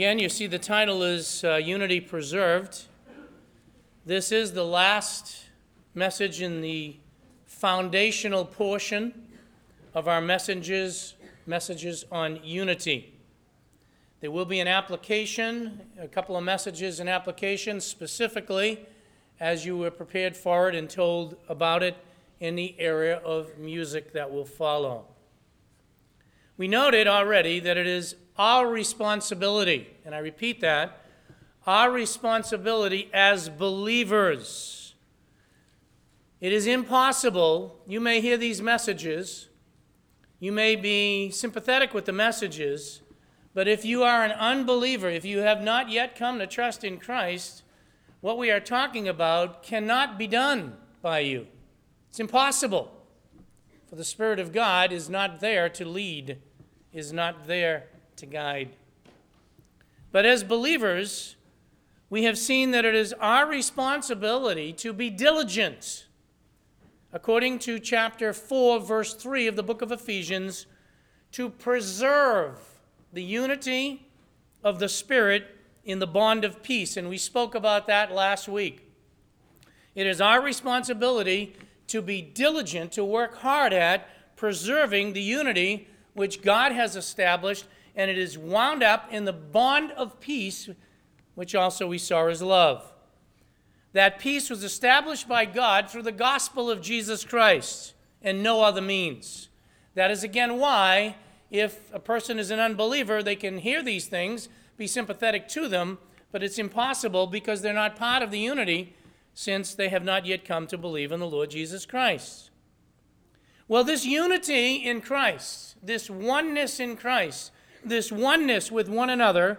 Again, you see the title is uh, Unity Preserved. This is the last message in the foundational portion of our messages, messages on unity. There will be an application, a couple of messages and applications specifically as you were prepared for it and told about it in the area of music that will follow. We noted already that it is our responsibility, and I repeat that, our responsibility as believers. It is impossible, you may hear these messages, you may be sympathetic with the messages, but if you are an unbeliever, if you have not yet come to trust in Christ, what we are talking about cannot be done by you. It's impossible. For the Spirit of God is not there to lead is not there to guide. But as believers, we have seen that it is our responsibility to be diligent. According to chapter 4, verse 3 of the book of Ephesians, to preserve the unity of the Spirit in the bond of peace. And we spoke about that last week. It is our responsibility to be diligent, to work hard at preserving the unity which God has established, and it is wound up in the bond of peace, which also we saw as love. That peace was established by God through the gospel of Jesus Christ and no other means. That is again why, if a person is an unbeliever, they can hear these things, be sympathetic to them, but it's impossible because they're not part of the unity since they have not yet come to believe in the Lord Jesus Christ. Well, this unity in Christ this oneness in Christ, this oneness with one another,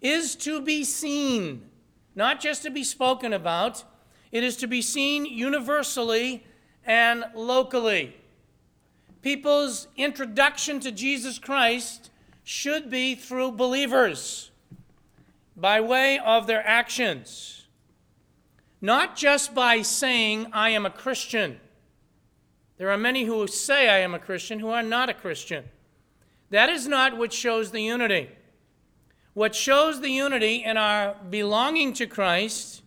is to be seen, not just to be spoken about. It is to be seen universally and locally. People's introduction to Jesus Christ should be through believers by way of their actions, not just by saying, I am a Christian. There are many who say, I am a Christian, who are not a Christian. That is not what shows the unity. What shows the unity in our belonging to Christ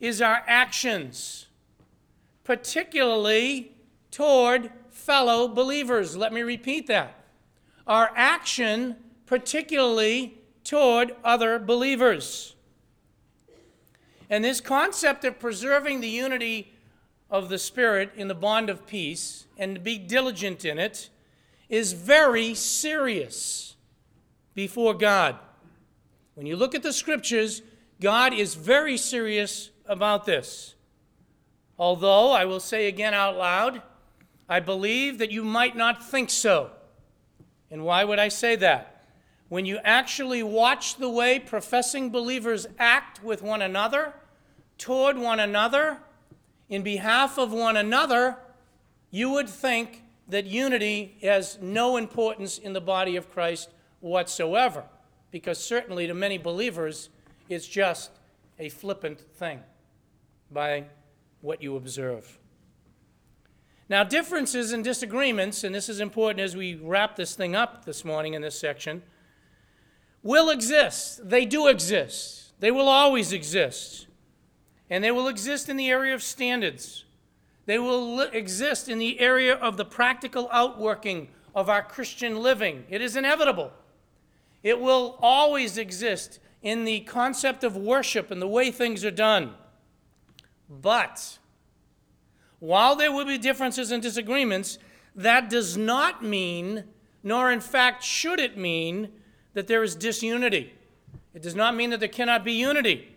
is our actions, particularly toward fellow believers. Let me repeat that. Our action, particularly toward other believers. And this concept of preserving the unity of the Spirit in the bond of peace and to be diligent in it is very serious before God. When you look at the scriptures, God is very serious about this. Although, I will say again out loud, I believe that you might not think so. And why would I say that? When you actually watch the way professing believers act with one another, toward one another, in behalf of one another, you would think that unity has no importance in the body of Christ whatsoever, because certainly to many believers, it's just a flippant thing by what you observe. Now, differences and disagreements, and this is important as we wrap this thing up this morning in this section, will exist. They do exist. They will always exist and they will exist in the area of standards. They will li- exist in the area of the practical outworking of our Christian living. It is inevitable. It will always exist in the concept of worship and the way things are done. But while there will be differences and disagreements, that does not mean, nor in fact should it mean, that there is disunity. It does not mean that there cannot be unity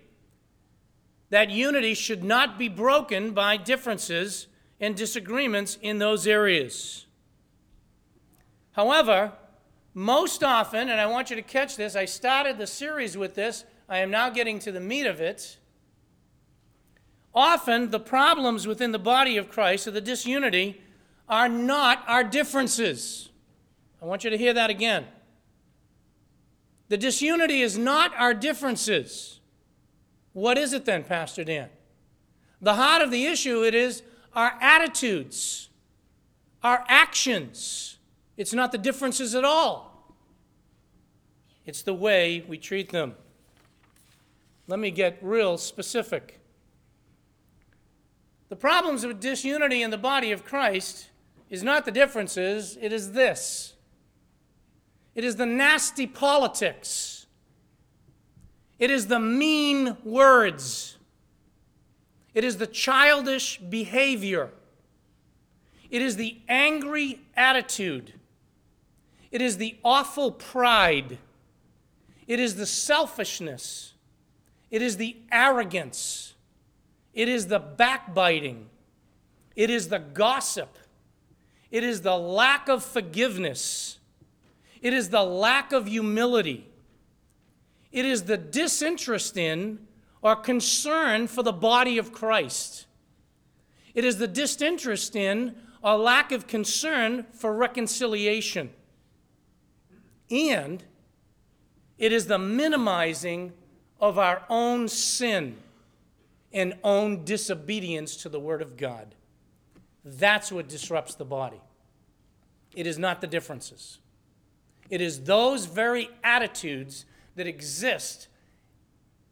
that unity should not be broken by differences and disagreements in those areas. However, most often, and I want you to catch this, I started the series with this, I am now getting to the meat of it. Often, the problems within the body of Christ, or the disunity, are not our differences. I want you to hear that again. The disunity is not our differences. What is it then, Pastor Dan? The heart of the issue it is our attitudes, our actions. It's not the differences at all. it's the way we treat them. Let me get real specific. The problems with disunity in the body of Christ is not the differences, it is this it is the nasty politics, it is the mean words, it is the childish behavior, it is the angry attitude, it is the awful pride, it is the selfishness, it is the arrogance. It is the backbiting. It is the gossip. It is the lack of forgiveness. It is the lack of humility. It is the disinterest in or concern for the body of Christ. It is the disinterest in or lack of concern for reconciliation. And it is the minimizing of our own sin and own disobedience to the Word of God. That's what disrupts the body. It is not the differences. It is those very attitudes that exist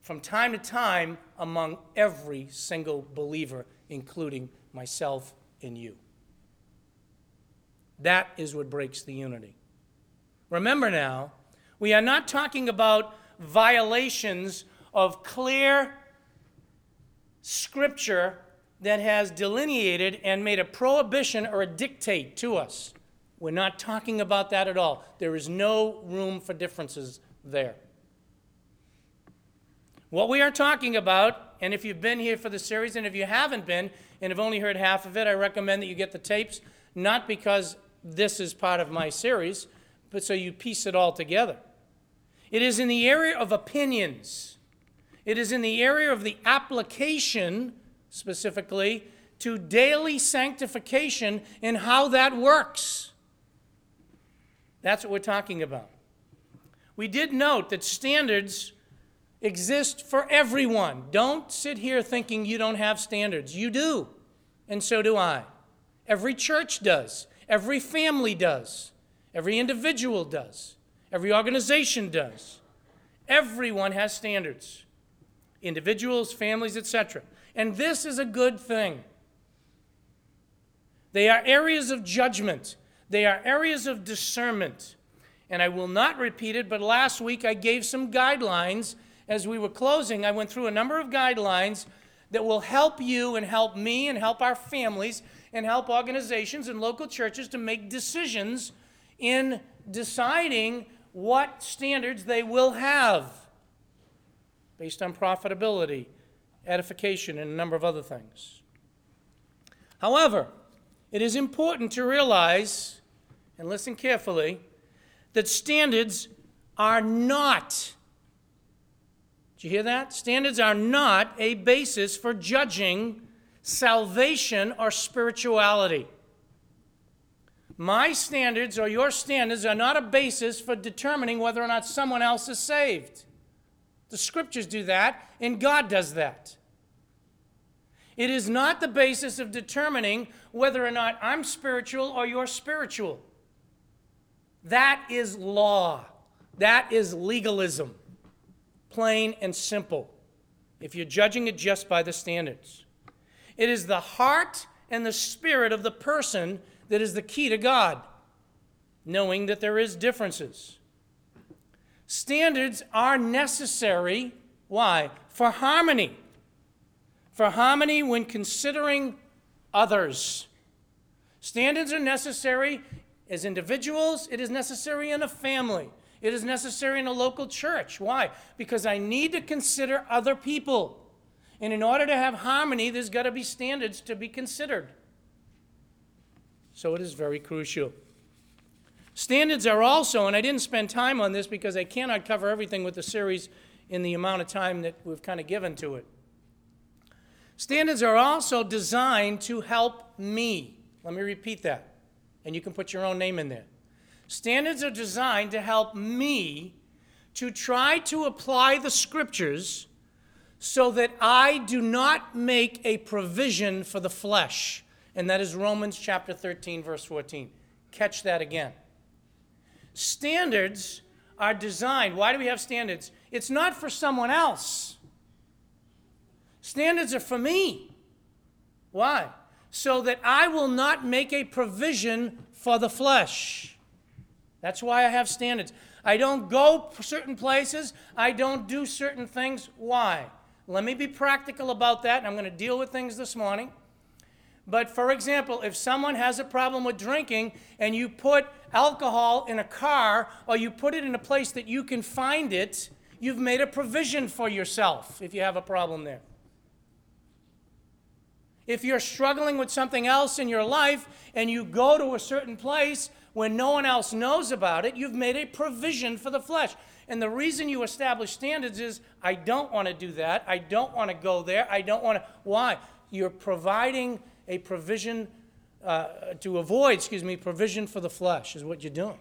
from time to time among every single believer, including myself and you. That is what breaks the unity. Remember now, we are not talking about violations of clear scripture that has delineated and made a prohibition or a dictate to us. We're not talking about that at all. There is no room for differences there. What we are talking about, and if you've been here for the series, and if you haven't been, and have only heard half of it, I recommend that you get the tapes, not because this is part of my series, but so you piece it all together. It is in the area of opinions. It is in the area of the application, specifically, to daily sanctification and how that works. That's what we're talking about. We did note that standards exist for everyone. Don't sit here thinking you don't have standards. You do, and so do I. Every church does, every family does, every individual does. Every organization does. Everyone has standards individuals, families, etc. And this is a good thing. They are areas of judgment, they are areas of discernment. And I will not repeat it, but last week I gave some guidelines as we were closing. I went through a number of guidelines that will help you and help me and help our families and help organizations and local churches to make decisions in deciding what standards they will have based on profitability, edification, and a number of other things. However, it is important to realize, and listen carefully, that standards are not, you hear that? Standards are not a basis for judging salvation or spirituality. My standards or your standards are not a basis for determining whether or not someone else is saved. The scriptures do that, and God does that. It is not the basis of determining whether or not I'm spiritual or you're spiritual. That is law. That is legalism. Plain and simple. If you're judging it just by the standards, it is the heart and the spirit of the person that is the key to God, knowing that there is differences. Standards are necessary. Why? For harmony. For harmony when considering others. Standards are necessary as individuals, it is necessary in a family, it is necessary in a local church. Why? Because I need to consider other people. And in order to have harmony, there's got to be standards to be considered. So it is very crucial. Standards are also, and I didn't spend time on this because I cannot cover everything with the series in the amount of time that we've kind of given to it. Standards are also designed to help me. Let me repeat that, and you can put your own name in there. Standards are designed to help me to try to apply the scriptures so that I do not make a provision for the flesh and that is Romans chapter 13, verse 14. Catch that again. Standards are designed. Why do we have standards? It's not for someone else. Standards are for me. Why? So that I will not make a provision for the flesh. That's why I have standards. I don't go certain places. I don't do certain things. Why? Let me be practical about that. I'm going to deal with things this morning. But for example, if someone has a problem with drinking and you put alcohol in a car or you put it in a place that you can find it, you've made a provision for yourself if you have a problem there. If you're struggling with something else in your life and you go to a certain place when no one else knows about it, you've made a provision for the flesh. And the reason you establish standards is I don't want to do that. I don't want to go there. I don't want to. Why? You're providing a provision uh, to avoid, excuse me, provision for the flesh, is what you're doing.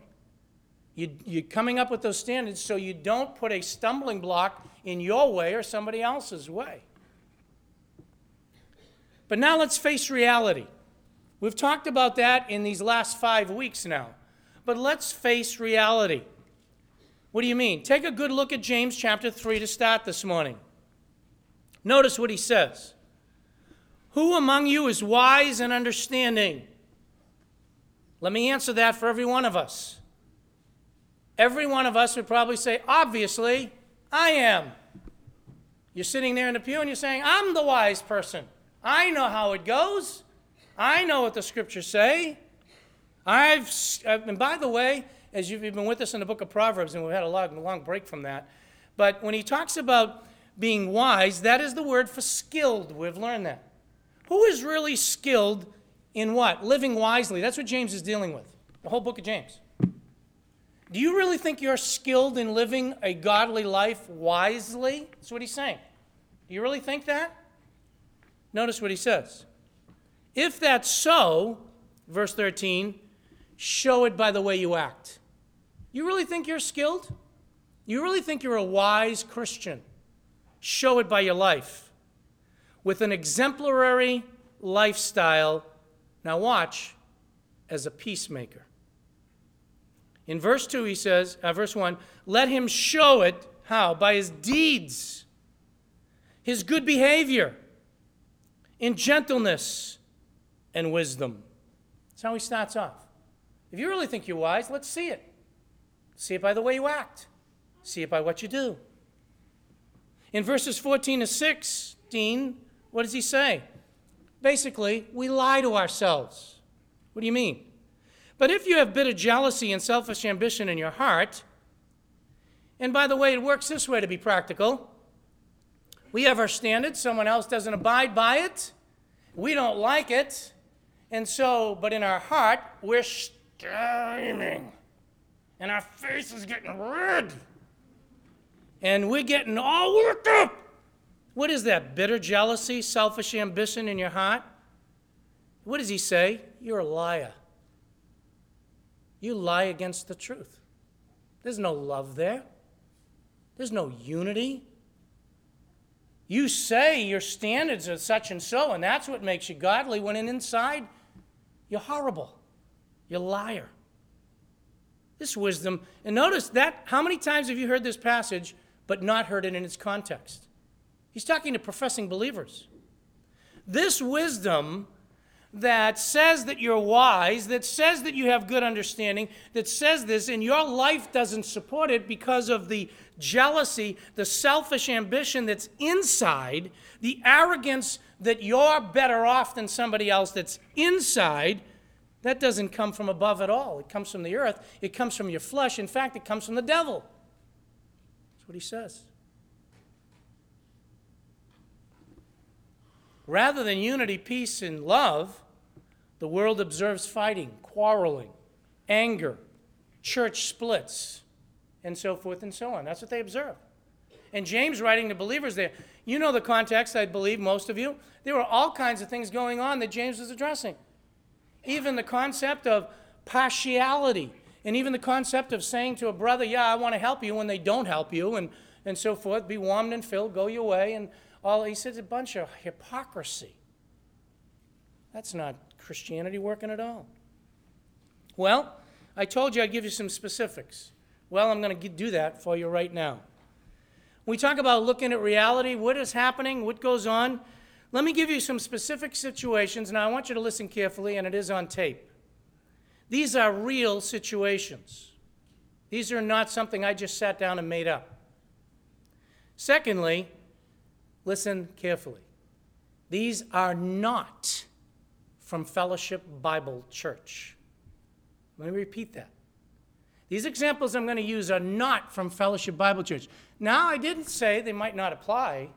You, you're coming up with those standards so you don't put a stumbling block in your way or somebody else's way. But now let's face reality. We've talked about that in these last five weeks now. But let's face reality. What do you mean? Take a good look at James chapter 3 to start this morning. Notice what he says. Who among you is wise and understanding? Let me answer that for every one of us. Every one of us would probably say, Obviously, I am. You're sitting there in the pew and you're saying, I'm the wise person. I know how it goes. I know what the scriptures say. I've, and by the way, as you've been with us in the book of Proverbs, and we've had a long, long break from that, but when he talks about being wise, that is the word for skilled. We've learned that. Who is really skilled in what? Living wisely. That's what James is dealing with, the whole book of James. Do you really think you're skilled in living a godly life wisely? That's what he's saying. Do you really think that? Notice what he says. If that's so, verse 13, show it by the way you act. You really think you're skilled? You really think you're a wise Christian? Show it by your life. With an exemplary lifestyle, now watch, as a peacemaker. In verse 2, he says, uh, verse 1, let him show it, how? By his deeds, his good behavior, in gentleness and wisdom. That's how he starts off. If you really think you're wise, let's see it. See it by the way you act, see it by what you do. In verses 14 to 16, what does he say? Basically, we lie to ourselves. What do you mean? But if you have bitter jealousy and selfish ambition in your heart, and by the way, it works this way to be practical. We have our standards, someone else doesn't abide by it. We don't like it. And so, but in our heart, we're steaming. And our face is getting red. And we're getting all worked up. What is that? Bitter jealousy, selfish ambition in your heart? What does he say? You're a liar. You lie against the truth. There's no love there, there's no unity. You say your standards are such and so, and that's what makes you godly, when inside, you're horrible. You're a liar. This wisdom, and notice that, how many times have you heard this passage but not heard it in its context? He's talking to professing believers. This wisdom that says that you're wise, that says that you have good understanding, that says this, and your life doesn't support it because of the jealousy, the selfish ambition that's inside, the arrogance that you're better off than somebody else that's inside, that doesn't come from above at all. It comes from the earth, it comes from your flesh. In fact, it comes from the devil. That's what he says. Rather than unity, peace, and love, the world observes fighting, quarreling, anger, church splits, and so forth and so on. That's what they observe. And James writing to believers there, you know the context, I believe, most of you. There were all kinds of things going on that James was addressing. Even the concept of partiality, and even the concept of saying to a brother, Yeah, I want to help you when they don't help you, and, and so forth. Be warmed and filled, go your way. And all he says a bunch of hypocrisy. That's not Christianity working at all. Well, I told you I'd give you some specifics. Well, I'm going to do that for you right now. We talk about looking at reality, what is happening, what goes on, let me give you some specific situations. Now, I want you to listen carefully, and it is on tape. These are real situations. These are not something I just sat down and made up. Secondly, listen carefully. These are not from Fellowship Bible Church. Let me repeat that. These examples I'm going to use are not from Fellowship Bible Church. Now, I didn't say they might not apply,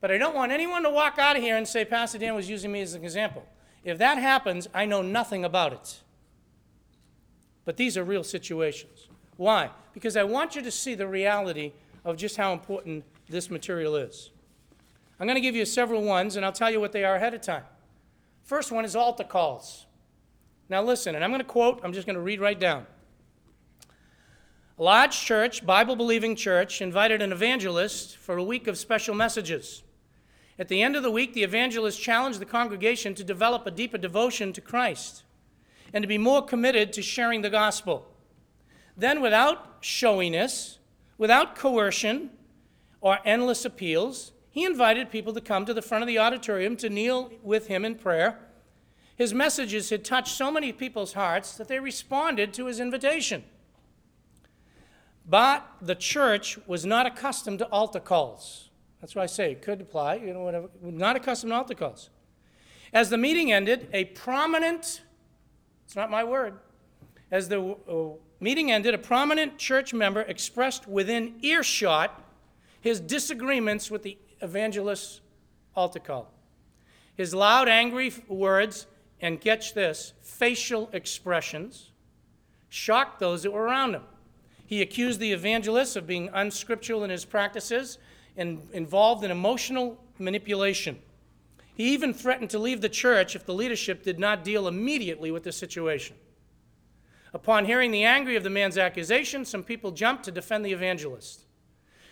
but I don't want anyone to walk out of here and say Pastor Dan was using me as an example. If that happens, I know nothing about it. But these are real situations. Why? Because I want you to see the reality of just how important this material is. I'm going to give you several ones, and I'll tell you what they are ahead of time. First one is altar calls. Now, listen, and I'm going to quote, I'm just going to read right down. A large church, Bible believing church, invited an evangelist for a week of special messages. At the end of the week, the evangelist challenged the congregation to develop a deeper devotion to Christ and to be more committed to sharing the gospel. Then, without showiness, without coercion or endless appeals, he invited people to come to the front of the auditorium to kneel with him in prayer. His messages had touched so many people's hearts that they responded to his invitation. But the church was not accustomed to altar calls. That's why I say it could apply, you know, whatever. Not accustomed to altar calls. As the meeting ended, a prominent, it's not my word, as the uh, meeting ended, a prominent church member expressed within earshot his disagreements with the evangelist's altar call. His loud, angry words, and catch this, facial expressions, shocked those that were around him. He accused the evangelist of being unscriptural in his practices and involved in emotional manipulation. He even threatened to leave the church if the leadership did not deal immediately with the situation. Upon hearing the anger of the man's accusation, some people jumped to defend the evangelist.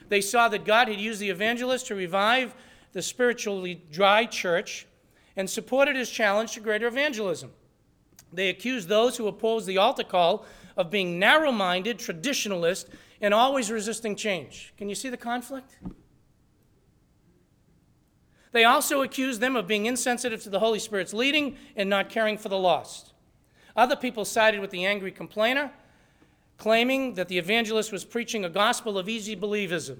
They saw that God had used the evangelist to revive the spiritually dry church and supported his challenge to greater evangelism. They accused those who opposed the altar call of being narrow minded, traditionalist, and always resisting change. Can you see the conflict? They also accused them of being insensitive to the Holy Spirit's leading and not caring for the lost. Other people sided with the angry complainer, claiming that the evangelist was preaching a gospel of easy believism.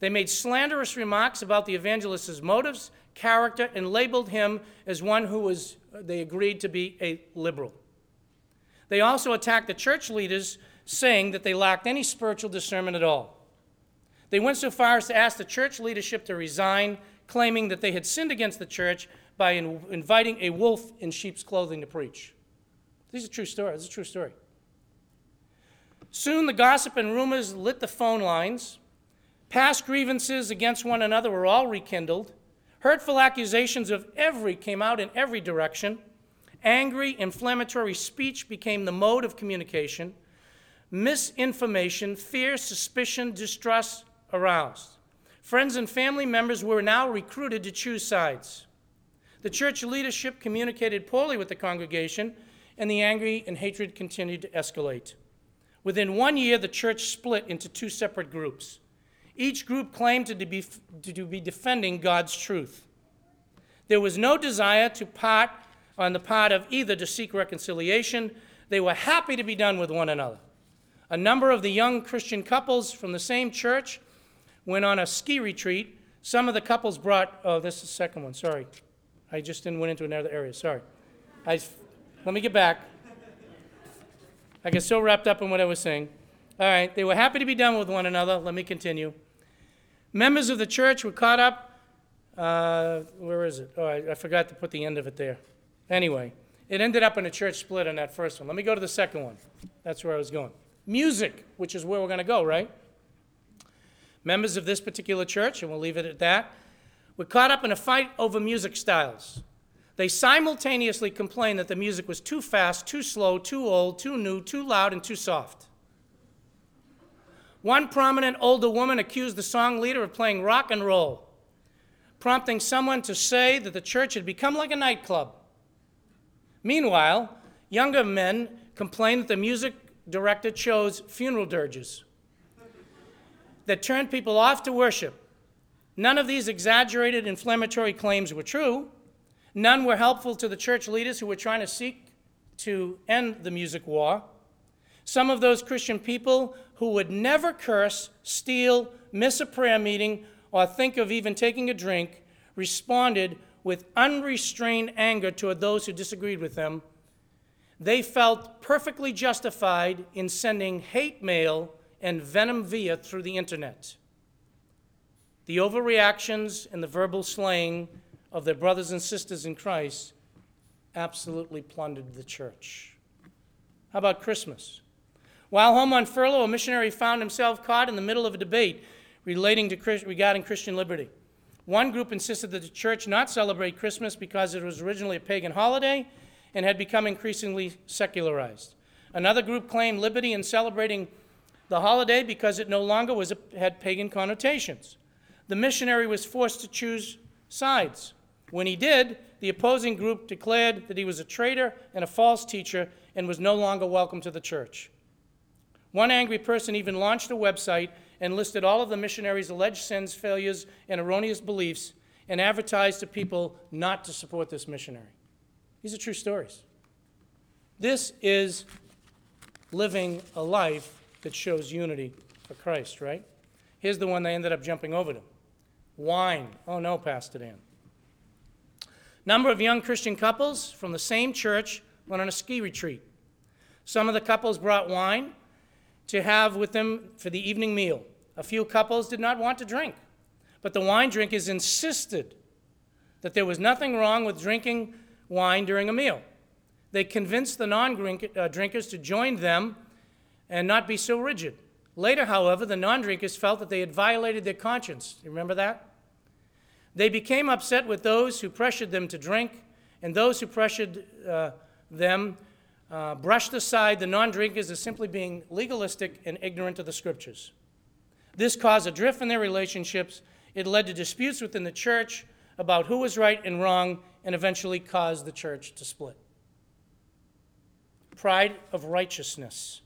They made slanderous remarks about the evangelist's motives, character, and labeled him as one who was, they agreed to be a liberal. They also attacked the church leaders, saying that they lacked any spiritual discernment at all. They went so far as to ask the church leadership to resign, claiming that they had sinned against the church by in- inviting a wolf in sheep's clothing to preach. This is a true story. This is a true story. Soon the gossip and rumors lit the phone lines. Past grievances against one another were all rekindled. Hurtful accusations of every came out in every direction. Angry, inflammatory speech became the mode of communication. Misinformation, fear, suspicion, distrust aroused. Friends and family members were now recruited to choose sides. The church leadership communicated poorly with the congregation, and the anger and hatred continued to escalate. Within one year, the church split into two separate groups. Each group claimed to be, to be defending God's truth. There was no desire to part on the part of either to seek reconciliation. They were happy to be done with one another. A number of the young Christian couples from the same church went on a ski retreat. Some of the couples brought, oh, this is the second one, sorry. I just didn't went into another area, sorry. I, let me get back. I get so wrapped up in what I was saying. All right, they were happy to be done with one another. Let me continue. Members of the church were caught up. Uh, where is it? Oh, I, I forgot to put the end of it there. Anyway, it ended up in a church split on that first one. Let me go to the second one. That's where I was going. Music, which is where we're going to go, right? Members of this particular church, and we'll leave it at that, were caught up in a fight over music styles. They simultaneously complained that the music was too fast, too slow, too old, too new, too loud, and too soft. One prominent older woman accused the song leader of playing rock and roll, prompting someone to say that the church had become like a nightclub. Meanwhile, younger men complained that the music director chose funeral dirges that turned people off to worship. None of these exaggerated inflammatory claims were true. None were helpful to the church leaders who were trying to seek to end the music war. Some of those Christian people who would never curse, steal, miss a prayer meeting, or think of even taking a drink responded with unrestrained anger toward those who disagreed with them. They felt perfectly justified in sending hate mail and venom via through the internet. The overreactions and the verbal slaying of their brothers and sisters in Christ absolutely plundered the church. How about Christmas? While home on furlough, a missionary found himself caught in the middle of a debate relating to regarding Christian liberty. One group insisted that the church not celebrate Christmas because it was originally a pagan holiday and had become increasingly secularized. Another group claimed liberty in celebrating the holiday because it no longer was a, had pagan connotations. The missionary was forced to choose sides. When he did, the opposing group declared that he was a traitor and a false teacher and was no longer welcome to the church. One angry person even launched a website and listed all of the missionaries' alleged sins, failures, and erroneous beliefs and advertised to people not to support this missionary. These are true stories. This is living a life that shows unity for Christ, right? Here's the one they ended up jumping over to wine. Oh no, Pastor Dan. Number of young Christian couples from the same church went on a ski retreat. Some of the couples brought wine to have with them for the evening meal. A few couples did not want to drink, but the wine drinkers insisted that there was nothing wrong with drinking wine during a meal. They convinced the non uh, drinkers to join them and not be so rigid. Later, however, the non drinkers felt that they had violated their conscience. You remember that? They became upset with those who pressured them to drink, and those who pressured uh, them uh, brushed aside the non drinkers as simply being legalistic and ignorant of the scriptures. This caused a drift in their relationships. It led to disputes within the church about who was right and wrong, and eventually caused the church to split. Pride of righteousness.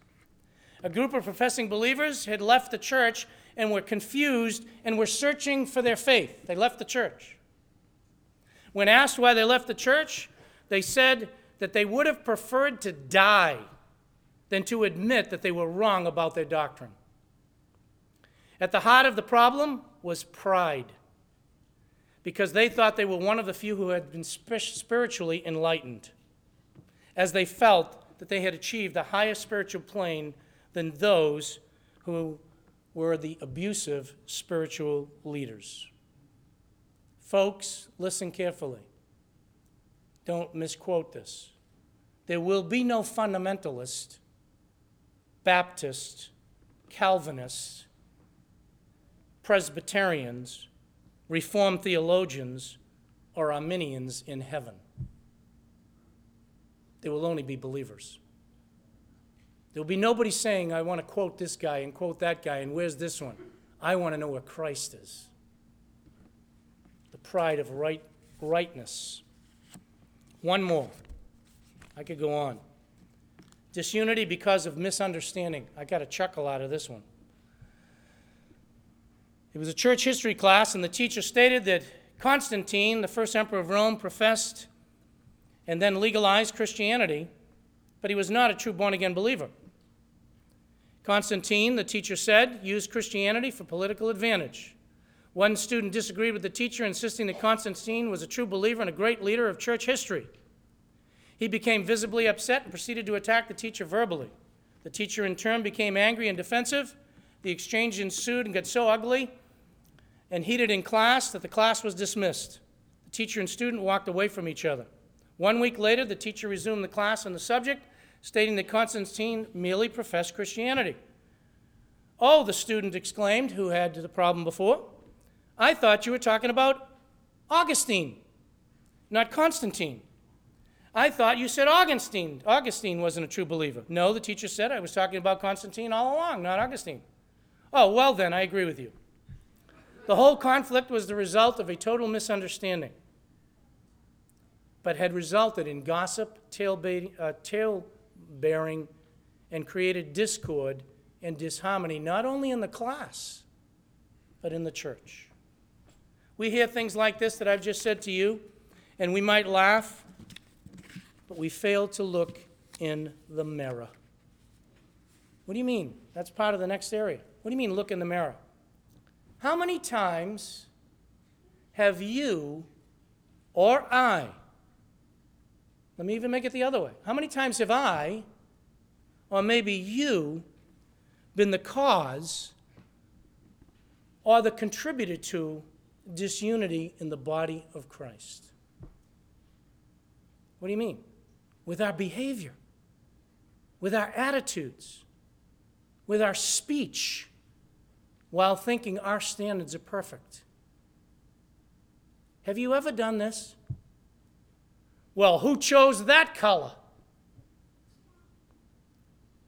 A group of professing believers had left the church and were confused and were searching for their faith. They left the church. When asked why they left the church, they said that they would have preferred to die than to admit that they were wrong about their doctrine. At the heart of the problem was pride, because they thought they were one of the few who had been spiritually enlightened, as they felt that they had achieved a higher spiritual plane than those who were the abusive spiritual leaders. Folks, listen carefully. Don't misquote this. There will be no fundamentalist, Baptist, Calvinist, Presbyterians, Reformed theologians, or Arminians in heaven. There will only be believers. There'll be nobody saying, I want to quote this guy and quote that guy, and where's this one? I want to know where Christ is. The pride of right, rightness. One more. I could go on. Disunity because of misunderstanding. I got a chuckle out of this one. It was a church history class, and the teacher stated that Constantine, the first emperor of Rome, professed and then legalized Christianity, but he was not a true born again believer. Constantine, the teacher said, used Christianity for political advantage. One student disagreed with the teacher, insisting that Constantine was a true believer and a great leader of church history. He became visibly upset and proceeded to attack the teacher verbally. The teacher, in turn, became angry and defensive. The exchange ensued and got so ugly and heated in class that the class was dismissed. The teacher and student walked away from each other. One week later, the teacher resumed the class on the subject stating that Constantine merely professed Christianity. Oh, the student exclaimed, who had the problem before. I thought you were talking about Augustine, not Constantine. I thought you said Augustine. Augustine wasn't a true believer. No, the teacher said I was talking about Constantine all along, not Augustine. Oh, well, then, I agree with you. The whole conflict was the result of a total misunderstanding, but had resulted in gossip, tale, uh, bearing, and created discord and disharmony, not only in the class, but in the church. We hear things like this that I've just said to you, and we might laugh, but we fail to look in the mirror. What do you mean? That's part of the next area. What do you mean, look in the mirror? How many times have you or I, let me even make it the other way, how many times have I, or maybe you, been the cause or the contributor to disunity in the body of Christ? What do you mean? With our behavior, with our attitudes, with our speech, while thinking our standards are perfect. Have you ever done this? Well, who chose that color?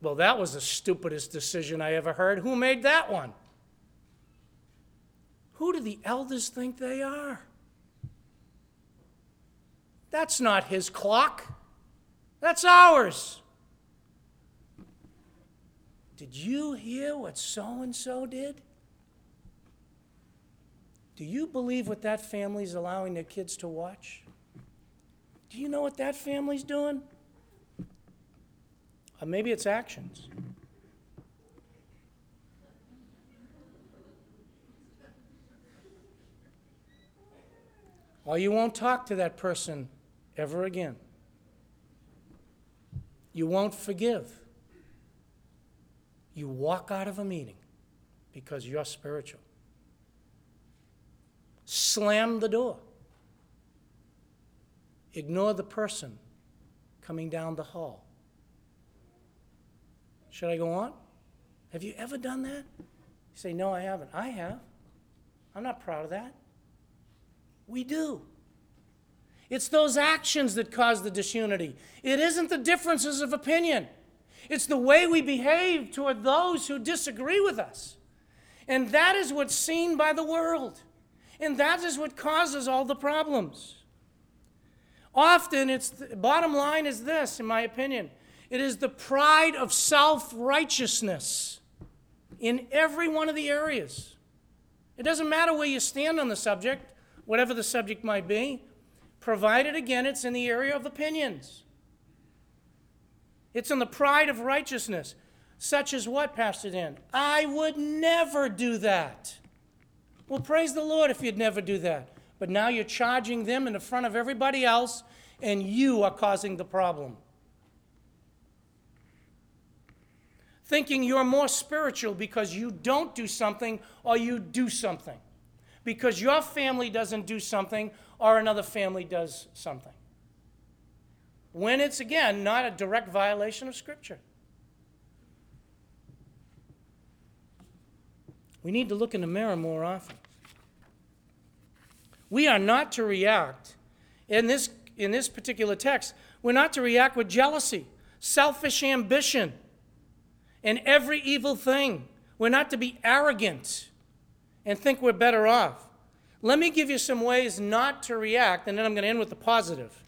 Well, that was the stupidest decision I ever heard. Who made that one? Who do the elders think they are? That's not his clock. That's ours. Did you hear what so and so did? Do you believe what that family's allowing their kids to watch? Do you know what that family's doing? Or maybe it's actions. Or you won't talk to that person ever again. You won't forgive. You walk out of a meeting because you're spiritual. Slam the door. Ignore the person coming down the hall. Should I go on? Have you ever done that? You say, No, I haven't. I have. I'm not proud of that. We do. It's those actions that cause the disunity. It isn't the differences of opinion, it's the way we behave toward those who disagree with us. And that is what's seen by the world. And that is what causes all the problems. Often, it's the bottom line is this, in my opinion it is the pride of self righteousness in every one of the areas. It doesn't matter where you stand on the subject, whatever the subject might be, provided again it's in the area of opinions. It's in the pride of righteousness, such as what, Pastor Dan? I would never do that. Well, praise the Lord if you'd never do that. But now you're charging them in the front of everybody else, and you are causing the problem. Thinking you're more spiritual because you don't do something or you do something. Because your family doesn't do something or another family does something. When it's, again, not a direct violation of Scripture. We need to look in the mirror more often. We are not to react, in this, in this particular text, we're not to react with jealousy, selfish ambition, and every evil thing. We're not to be arrogant and think we're better off. Let me give you some ways not to react, and then I'm going to end with the positive.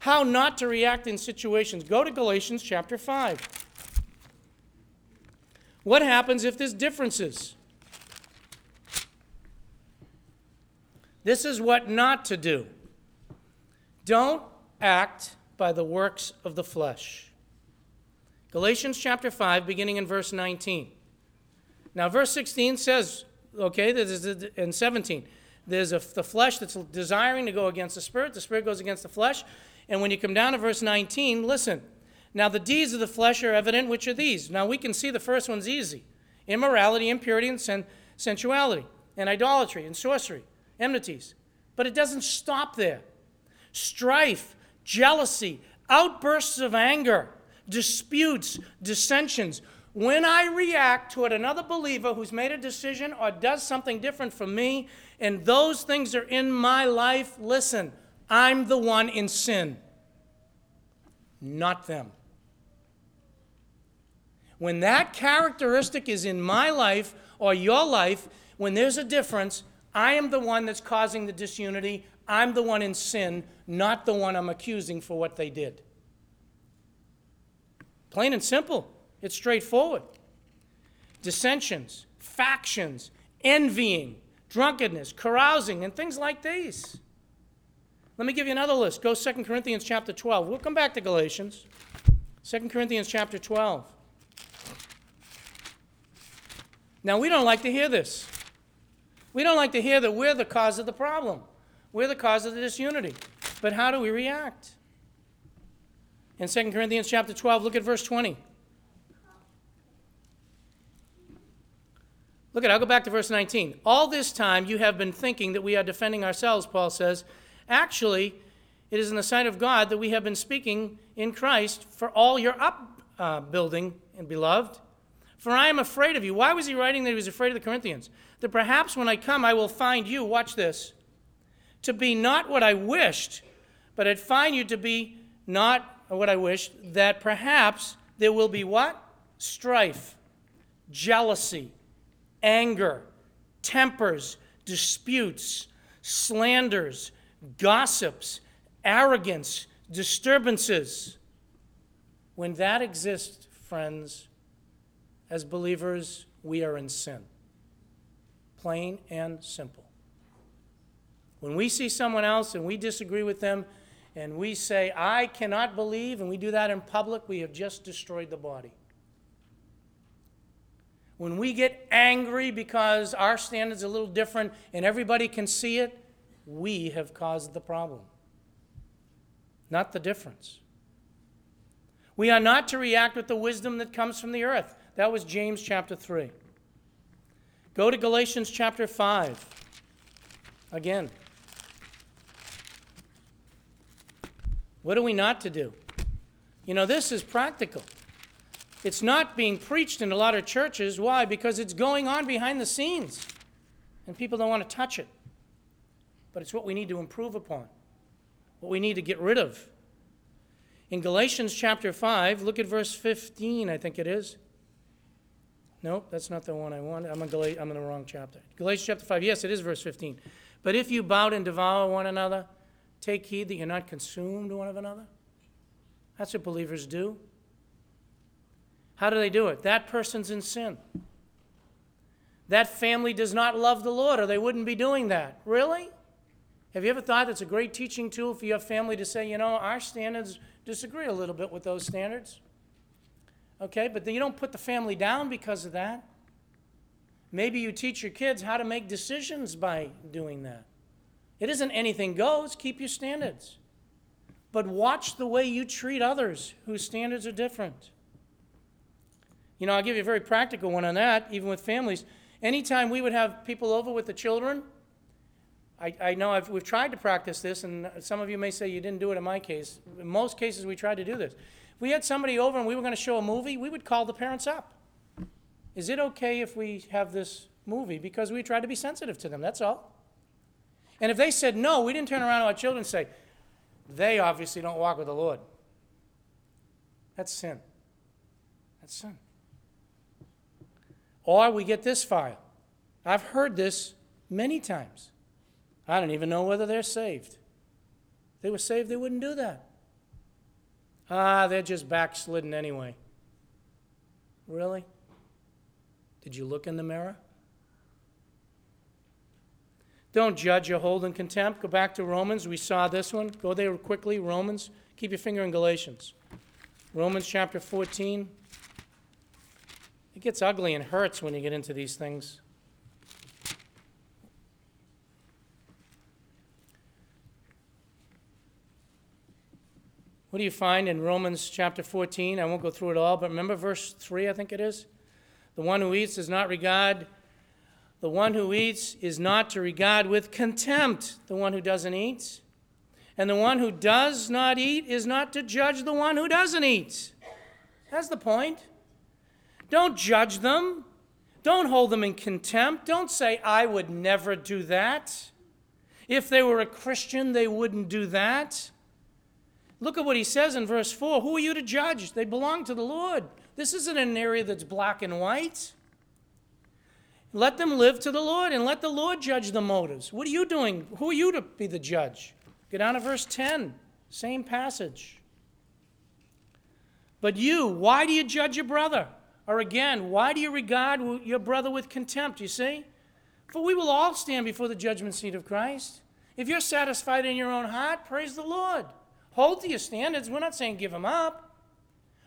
How not to react in situations. Go to Galatians chapter 5. What happens if there's differences? This is what not to do. Don't act by the works of the flesh. Galatians chapter 5, beginning in verse 19. Now, verse 16 says, okay, this is in 17, there's a, the flesh that's desiring to go against the spirit, the spirit goes against the flesh. And when you come down to verse 19, listen. Now, the deeds of the flesh are evident, which are these. Now, we can see the first one's easy immorality, impurity, and sen- sensuality, and idolatry, and sorcery enmities. But it doesn't stop there. Strife, jealousy, outbursts of anger, disputes, dissensions. When I react toward another believer who's made a decision or does something different from me, and those things are in my life, listen, I'm the one in sin, not them. When that characteristic is in my life or your life, when there's a difference, I am the one that's causing the disunity. I'm the one in sin, not the one I'm accusing for what they did. Plain and simple. It's straightforward. Dissensions, factions, envying, drunkenness, carousing, and things like these. Let me give you another list. Go 2 Corinthians chapter 12. We'll come back to Galatians. 2 Corinthians chapter 12. Now, we don't like to hear this. We don't like to hear that we're the cause of the problem. We're the cause of the disunity. But how do we react? In 2 Corinthians chapter 12, look at verse 20. Look at, I'll go back to verse 19. All this time you have been thinking that we are defending ourselves, Paul says. Actually, it is in the sight of God that we have been speaking in Christ for all your upbuilding uh, and beloved. For I am afraid of you. Why was he writing that he was afraid of the Corinthians? That perhaps when I come I will find you, watch this, to be not what I wished, but I'd find you to be not what I wished, that perhaps there will be what? Strife, jealousy, anger, tempers, disputes, slanders, gossips, arrogance, disturbances. When that exists, friends, as believers, we are in sin. Plain and simple. When we see someone else and we disagree with them and we say, I cannot believe, and we do that in public, we have just destroyed the body. When we get angry because our standard's are a little different and everybody can see it, we have caused the problem, not the difference. We are not to react with the wisdom that comes from the earth. That was James chapter 3. Go to Galatians chapter 5. Again. What are we not to do? You know, this is practical. It's not being preached in a lot of churches. Why? Because it's going on behind the scenes, and people don't want to touch it but it's what we need to improve upon, what we need to get rid of. In Galatians chapter 5, look at verse 15, I think it is. Nope, that's not the one I want. I'm in, I'm in the wrong chapter. Galatians chapter 5, yes, it is verse 15. But if you bow and devour one another, take heed that you're not consumed one of another. That's what believers do. How do they do it? That person's in sin. That family does not love the Lord, or they wouldn't be doing that. Really? Have you ever thought that's a great teaching tool for your family to say, you know, our standards disagree a little bit with those standards? Okay, but you don't put the family down because of that. Maybe you teach your kids how to make decisions by doing that. It isn't anything goes, keep your standards. But watch the way you treat others whose standards are different. You know, I'll give you a very practical one on that, even with families. Anytime we would have people over with the children, I, I know I've, we've tried to practice this, and some of you may say you didn't do it in my case. In most cases, we tried to do this. If we had somebody over and we were going to show a movie, we would call the parents up. Is it okay if we have this movie? Because we tried to be sensitive to them, that's all. And if they said no, we didn't turn around to our children and say, they obviously don't walk with the Lord. That's sin. That's sin. Or we get this file. I've heard this many times. I don't even know whether they're saved. If they were saved, they wouldn't do that. Ah, they're just backslidden anyway. Really? Did you look in the mirror? Don't judge or hold in contempt. Go back to Romans. We saw this one. Go there quickly. Romans. Keep your finger in Galatians. Romans chapter 14. It gets ugly and hurts when you get into these things. What do you find in Romans chapter 14? I won't go through it all, but remember verse 3, I think it is? The one who eats does not regard, the one who eats is not to regard with contempt the one who doesn't eat. And the one who does not eat is not to judge the one who doesn't eat. That's the point. Don't judge them. Don't hold them in contempt. Don't say, I would never do that. If they were a Christian, they wouldn't do that. Look at what he says in verse 4 Who are you to judge? They belong to the Lord. This isn't an area that's black and white. Let them live to the Lord and let the Lord judge the motives. What are you doing? Who are you to be the judge? Get down to verse 10, same passage. But you, why do you judge your brother? Or again, why do you regard your brother with contempt? You see? For we will all stand before the judgment seat of Christ. If you're satisfied in your own heart, praise the Lord. Hold to your standards. We're not saying give them up.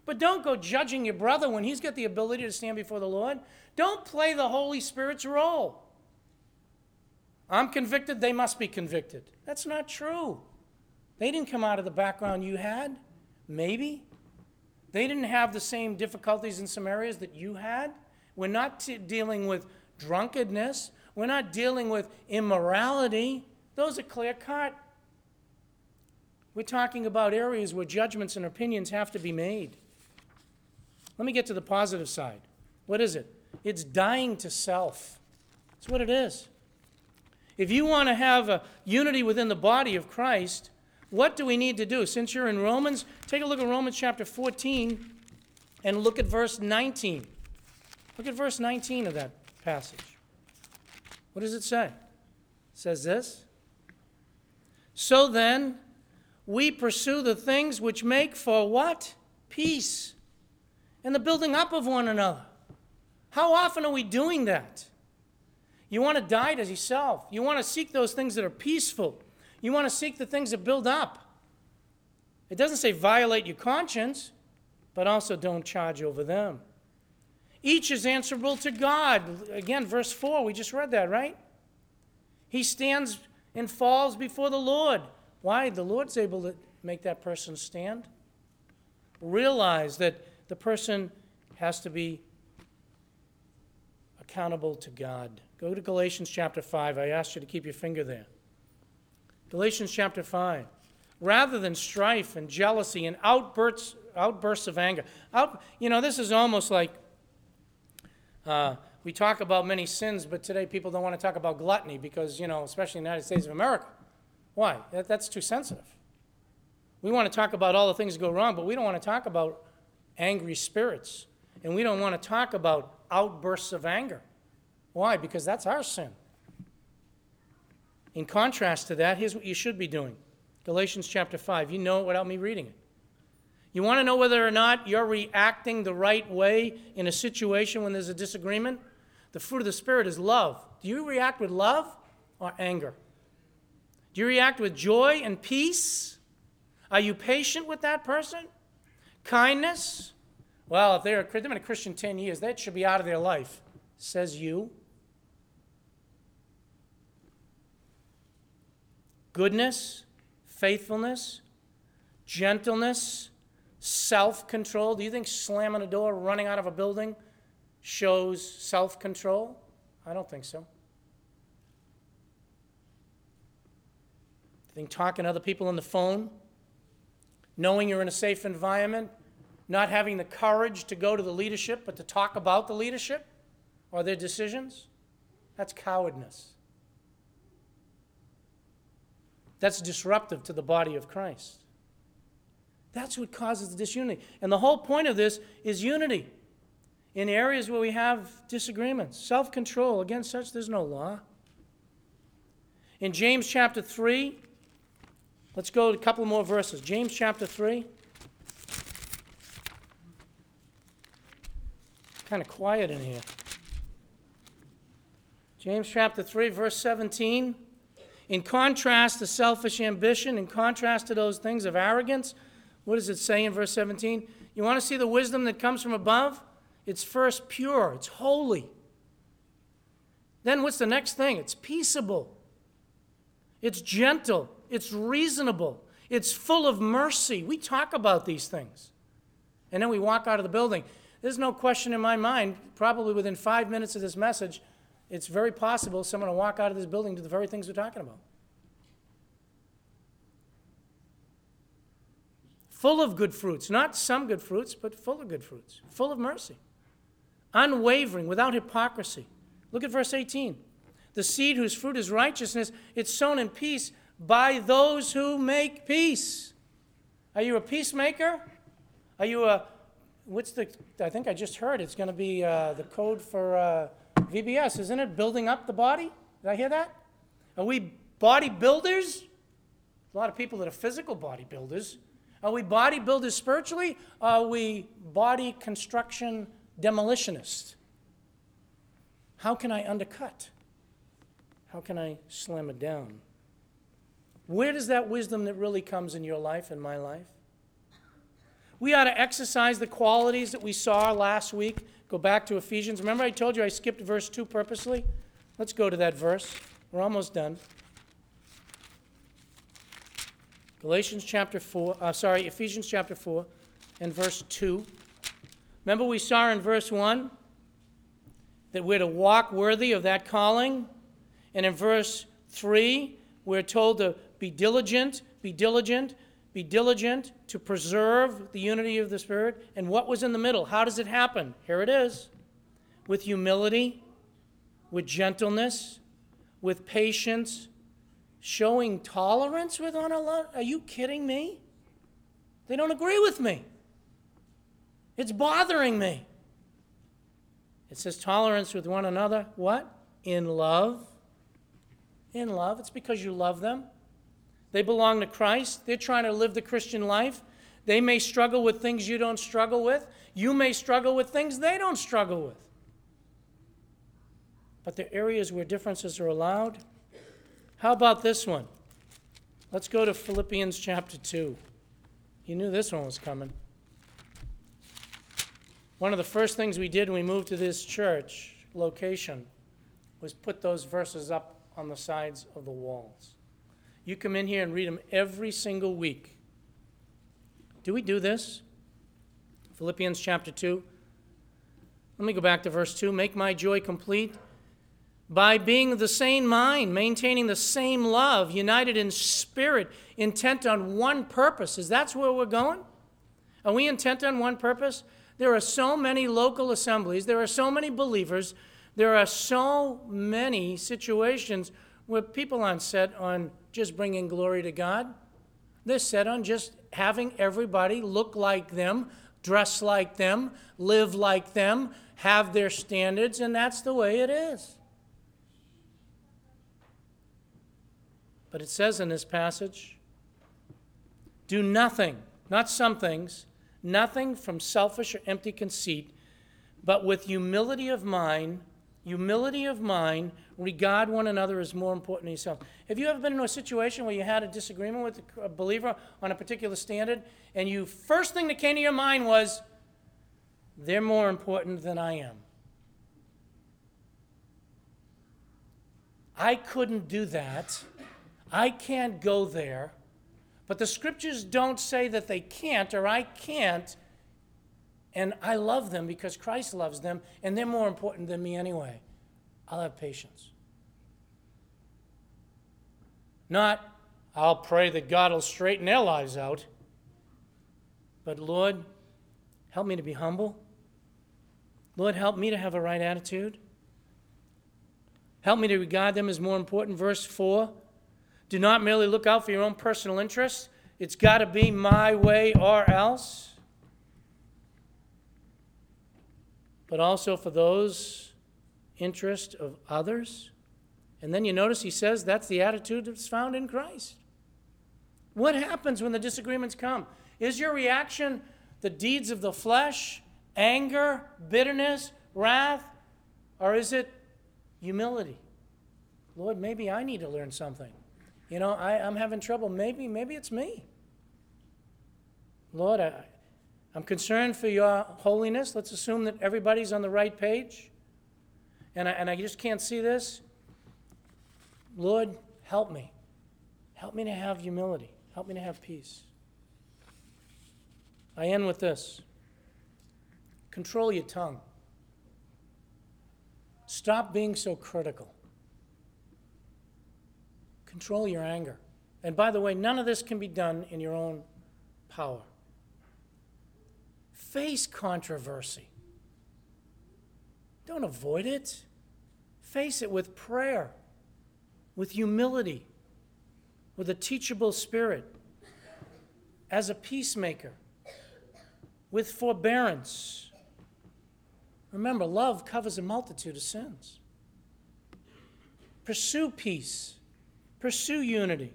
But don't go judging your brother when he's got the ability to stand before the Lord. Don't play the Holy Spirit's role. I'm convicted, they must be convicted. That's not true. They didn't come out of the background you had. Maybe. They didn't have the same difficulties in some areas that you had. We're not t- dealing with drunkenness. We're not dealing with immorality. Those are clear cut. We're talking about areas where judgments and opinions have to be made. Let me get to the positive side. What is it? It's dying to self. That's what it is. If you want to have a unity within the body of Christ, what do we need to do? Since you're in Romans, take a look at Romans chapter 14 and look at verse 19. Look at verse 19 of that passage. What does it say? It says this So then, we pursue the things which make for what? Peace and the building up of one another. How often are we doing that? You want to die to yourself. You want to seek those things that are peaceful. You want to seek the things that build up. It doesn't say violate your conscience, but also don't charge over them. Each is answerable to God. Again, verse 4, we just read that, right? He stands and falls before the Lord. Why? The Lord's able to make that person stand. Realize that the person has to be accountable to God. Go to Galatians chapter 5. I asked you to keep your finger there. Galatians chapter 5. Rather than strife and jealousy and outbursts, outbursts of anger. Out, you know, this is almost like uh, we talk about many sins, but today people don't want to talk about gluttony because, you know, especially in the United States of America. Why? That, that's too sensitive. We want to talk about all the things that go wrong, but we don't want to talk about angry spirits. And we don't want to talk about outbursts of anger. Why? Because that's our sin. In contrast to that, here's what you should be doing Galatians chapter 5. You know it without me reading it. You want to know whether or not you're reacting the right way in a situation when there's a disagreement? The fruit of the Spirit is love. Do you react with love or anger? Do you react with joy and peace? Are you patient with that person? Kindness? Well, if they're, they've been a Christian 10 years, that should be out of their life, says you. Goodness, faithfulness, gentleness, self control. Do you think slamming a door, running out of a building shows self control? I don't think so. Think talking to other people on the phone, knowing you're in a safe environment, not having the courage to go to the leadership but to talk about the leadership or their decisions, that's cowardness. That's disruptive to the body of Christ. That's what causes the disunity. And the whole point of this is unity in areas where we have disagreements. Self control. Against such, there's no law. In James chapter 3, let's go to a couple more verses. James chapter 3. Kind of quiet in here. James chapter 3, verse 17. In contrast to selfish ambition, in contrast to those things of arrogance, what does it say in verse 17? You want to see the wisdom that comes from above? It's first pure, it's holy. Then what's the next thing? It's peaceable, it's gentle, it's reasonable, it's full of mercy. We talk about these things. And then we walk out of the building. There's no question in my mind, probably within five minutes of this message, it's very possible someone will walk out of this building to the very things we're talking about. Full of good fruits, not some good fruits, but full of good fruits, full of mercy, unwavering, without hypocrisy. Look at verse 18. The seed whose fruit is righteousness, it's sown in peace by those who make peace. Are you a peacemaker? Are you a, what's the, I think I just heard it's going to be uh, the code for. Uh, VBS, isn't it? Building up the body? Did I hear that? Are we bodybuilders? A lot of people that are physical bodybuilders. Are we bodybuilders spiritually? are we body construction demolitionists? How can I undercut? How can I slam it down? Where does that wisdom that really comes in your life and my life? We ought to exercise the qualities that we saw last week. Go back to Ephesians. Remember, I told you I skipped verse 2 purposely? Let's go to that verse. We're almost done. Galatians chapter 4, uh, sorry, Ephesians chapter 4 and verse 2. Remember, we saw in verse 1 that we're to walk worthy of that calling. And in verse 3, we're told to be diligent, be diligent, be diligent to preserve the unity of the Spirit. And what was in the middle? How does it happen? Here it is with humility, with gentleness, with patience, showing tolerance with one another. Are you kidding me? They don't agree with me. It's bothering me. It says tolerance with one another. What? In love. In love. It's because you love them. They belong to Christ. They're trying to live the Christian life. They may struggle with things you don't struggle with. You may struggle with things they don't struggle with. But there are areas where differences are allowed. How about this one? Let's go to Philippians chapter 2. You knew this one was coming. One of the first things we did when we moved to this church location was put those verses up on the sides of the walls. You come in here and read them every single week. Do we do this? Philippians chapter 2. Let me go back to verse 2. Make my joy complete by being the same mind, maintaining the same love, united in spirit, intent on one purpose. Is that where we're going? Are we intent on one purpose? There are so many local assemblies, there are so many believers, there are so many situations where people aren't set on just bringing glory to God. They're set on just having everybody look like them, dress like them, live like them, have their standards, and that's the way it is. But it says in this passage do nothing, not some things, nothing from selfish or empty conceit, but with humility of mind humility of mind, regard one another as more important than yourself. Have you ever been in a situation where you had a disagreement with a believer on a particular standard, and you first thing that came to your mind was, they're more important than I am? I couldn't do that. I can't go there. But the scriptures don't say that they can't or I can't and I love them because Christ loves them, and they're more important than me anyway. I'll have patience. Not, I'll pray that God will straighten their lives out. But Lord, help me to be humble. Lord, help me to have a right attitude. Help me to regard them as more important. Verse 4 Do not merely look out for your own personal interests, it's got to be my way or else. But also for those interest of others. And then you notice he says that's the attitude that's found in Christ. What happens when the disagreements come? Is your reaction the deeds of the flesh, anger, bitterness, wrath, or is it humility? Lord, maybe I need to learn something. You know, I, am having trouble. Maybe, maybe it's me. Lord, I, I'm concerned for your holiness. Let's assume that everybody's on the right page. And I, and I just can't see this. Lord, help me. Help me to have humility. Help me to have peace. I end with this control your tongue. Stop being so critical. Control your anger. And by the way, none of this can be done in your own power face controversy. Don't avoid it. Face it with prayer, with humility, with a teachable spirit, as a peacemaker, with forbearance. Remember, love covers a multitude of sins. Pursue peace, pursue unity,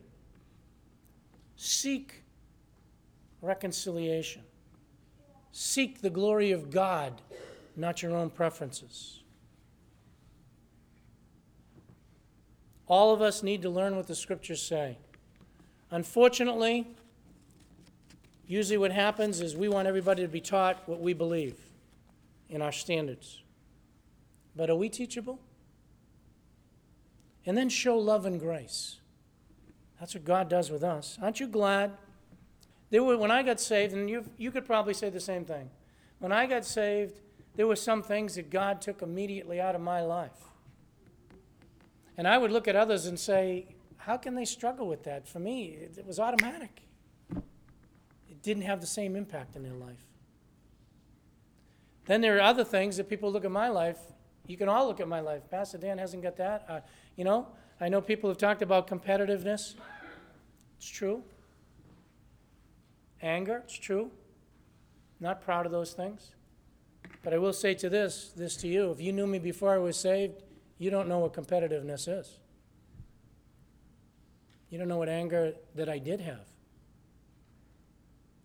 seek reconciliation. Seek the glory of God, not your own preferences. All of us need to learn what the scriptures say. Unfortunately, usually what happens is we want everybody to be taught what we believe in our standards. But are we teachable? And then show love and grace. That's what God does with us. Aren't you glad? There were, when I got saved, and you, you could probably say the same thing. When I got saved, there were some things that God took immediately out of my life. And I would look at others and say, how can they struggle with that? For me, it, it was automatic. It didn't have the same impact in their life. Then there are other things that people look at my life. You can all look at my life. Pastor Dan hasn't got that. Uh, you know, I know people have talked about competitiveness. It's true. Anger, it's true. Not proud of those things. But I will say to this, this to you, if you knew me before I was saved, you don't know what competitiveness is. You don't know what anger that I did have.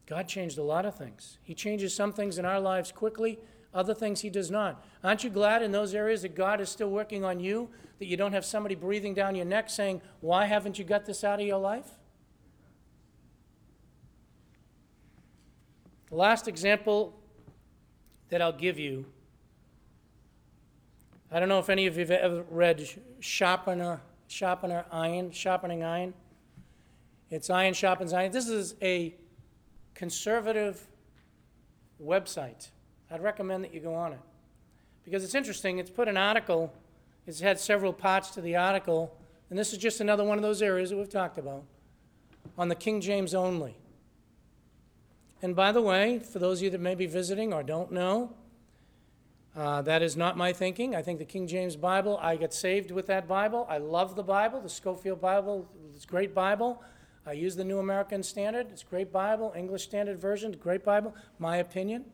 God changed a lot of things. He changes some things in our lives quickly, other things He does not. Aren't you glad in those areas that God is still working on you, that you don't have somebody breathing down your neck saying, Why haven't you got this out of your life? The last example that I'll give you I don't know if any of you have ever read Sharpener, Sharpener Iron, Sharpening Iron. It's Iron Sharpens Iron. This is a conservative website. I'd recommend that you go on it because it's interesting. It's put an article, it's had several parts to the article, and this is just another one of those areas that we've talked about on the King James only. And by the way, for those of you that may be visiting or don't know, uh, that is not my thinking. I think the King James Bible, I get saved with that Bible. I love the Bible, the Scofield Bible. It's a great Bible. I use the New American Standard. It's a great Bible. English Standard Version, great Bible. My opinion.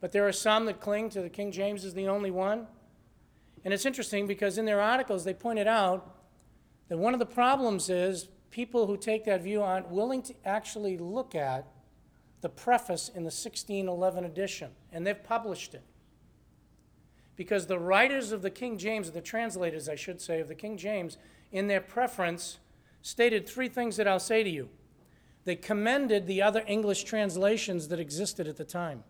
But there are some that cling to the King James as the only one. And it's interesting because in their articles they pointed out that one of the problems is people who take that view aren't willing to actually look at the preface in the 1611 edition, and they've published it because the writers of the King James, the translators, I should say, of the King James, in their preference, stated three things that I'll say to you. They commended the other English translations that existed at the time.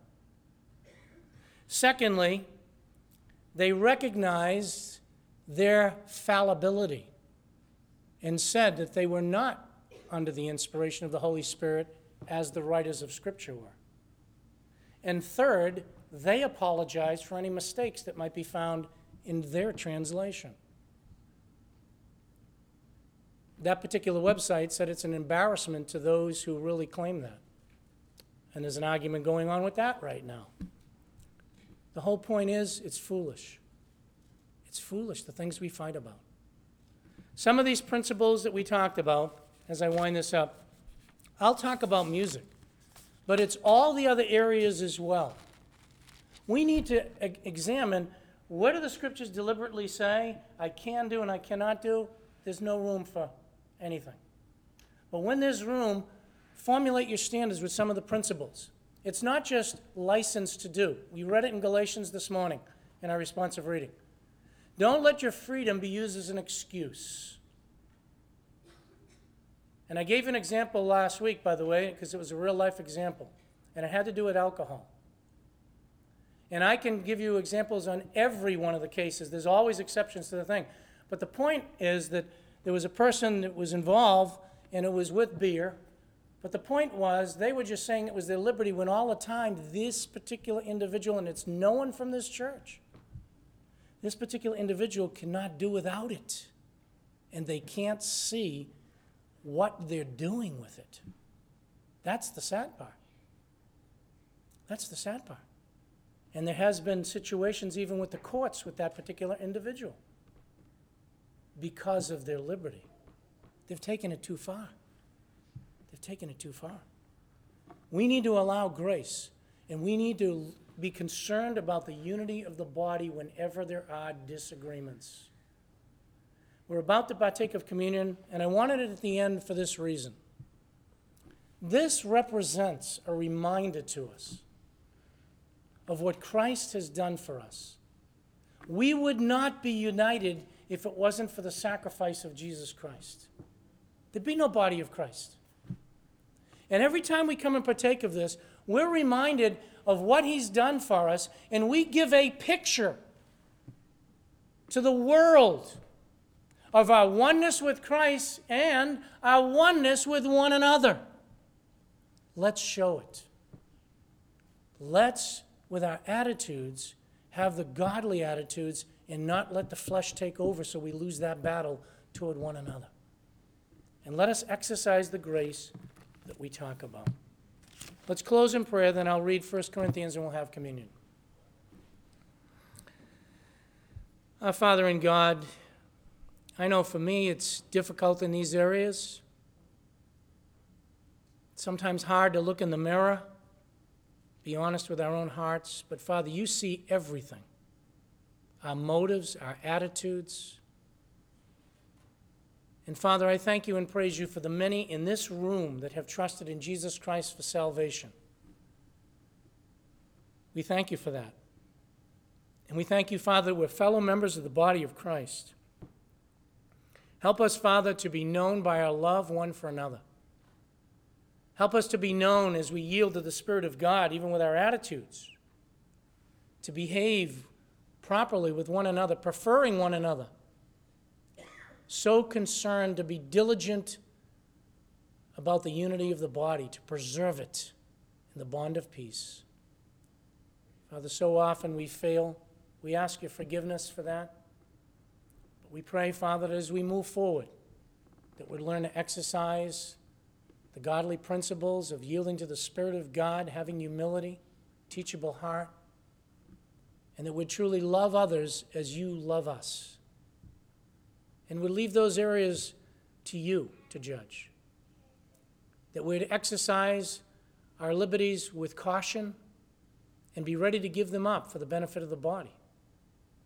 Secondly, they recognized their fallibility and said that they were not under the inspiration of the Holy Spirit as the writers of Scripture were. And third, they apologize for any mistakes that might be found in their translation. That particular website said it's an embarrassment to those who really claim that. And there's an argument going on with that right now. The whole point is it's foolish. It's foolish, the things we fight about. Some of these principles that we talked about, as I wind this up, I'll talk about music, but it's all the other areas as well. We need to examine what do the scriptures deliberately say I can do and I cannot do? There's no room for anything. But when there's room, formulate your standards with some of the principles. It's not just license to do. We read it in Galatians this morning in our responsive reading. Don't let your freedom be used as an excuse. And I gave an example last week, by the way, because it was a real life example, and it had to do with alcohol. And I can give you examples on every one of the cases. There's always exceptions to the thing. But the point is that there was a person that was involved, and it was with beer. But the point was, they were just saying it was their liberty when all the time this particular individual, and it's no one from this church, this particular individual cannot do without it. And they can't see what they're doing with it. That's the sad part. That's the sad part. And there has been situations even with the courts with that particular individual because of their liberty. They've taken it too far. They've taken it too far. We need to allow grace, and we need to be concerned about the unity of the body whenever there are disagreements. We're about to partake of communion, and I wanted it at the end for this reason. This represents a reminder to us of what Christ has done for us. We would not be united if it wasn't for the sacrifice of Jesus Christ. There'd be no body of Christ. And every time we come and partake of this, we're reminded of what he's done for us, and we give a picture to the world of our oneness with Christ and our oneness with one another. Let's show it. Let's, with our attitudes, have the godly attitudes and not let the flesh take over so we lose that battle toward one another. And let us exercise the grace that we talk about. Let's close in prayer, then I'll read 1 Corinthians and we'll have communion. Our Father in God, I know for me it's difficult in these areas. Sometimes hard to look in the mirror, be honest with our own hearts, but Father, you see everything our motives, our attitudes. And Father, I thank you and praise you for the many in this room that have trusted in Jesus Christ for salvation. We thank you for that. And we thank you, Father, we're fellow members of the body of Christ. Help us, Father, to be known by our love one for another. Help us to be known as we yield to the Spirit of God, even with our attitudes, to behave properly with one another, preferring one another so concerned to be diligent about the unity of the body, to preserve it in the bond of peace. Father, so often we fail. We ask your forgiveness for that. We pray, Father, as we move forward, that we'd learn to exercise the godly principles of yielding to the Spirit of God, having humility, teachable heart, and that we'd truly love others as you love us and we'd leave those areas to you to judge. That we'd exercise our liberties with caution and be ready to give them up for the benefit of the body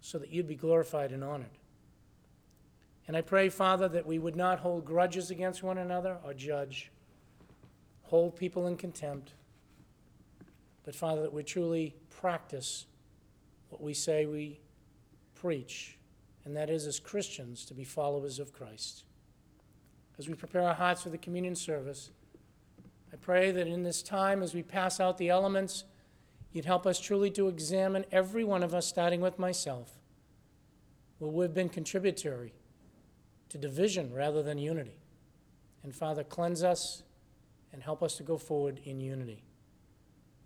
so that you'd be glorified and honored. And I pray, Father, that we would not hold grudges against one another or judge, hold people in contempt, but, Father, that we truly practice what we say we preach and that is as Christians to be followers of Christ. As we prepare our hearts for the communion service, I pray that in this time, as we pass out the elements, you'd help us truly to examine every one of us, starting with myself, where we've been contributory to division rather than unity. And Father, cleanse us and help us to go forward in unity.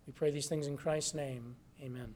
We pray these things in Christ's name. Amen.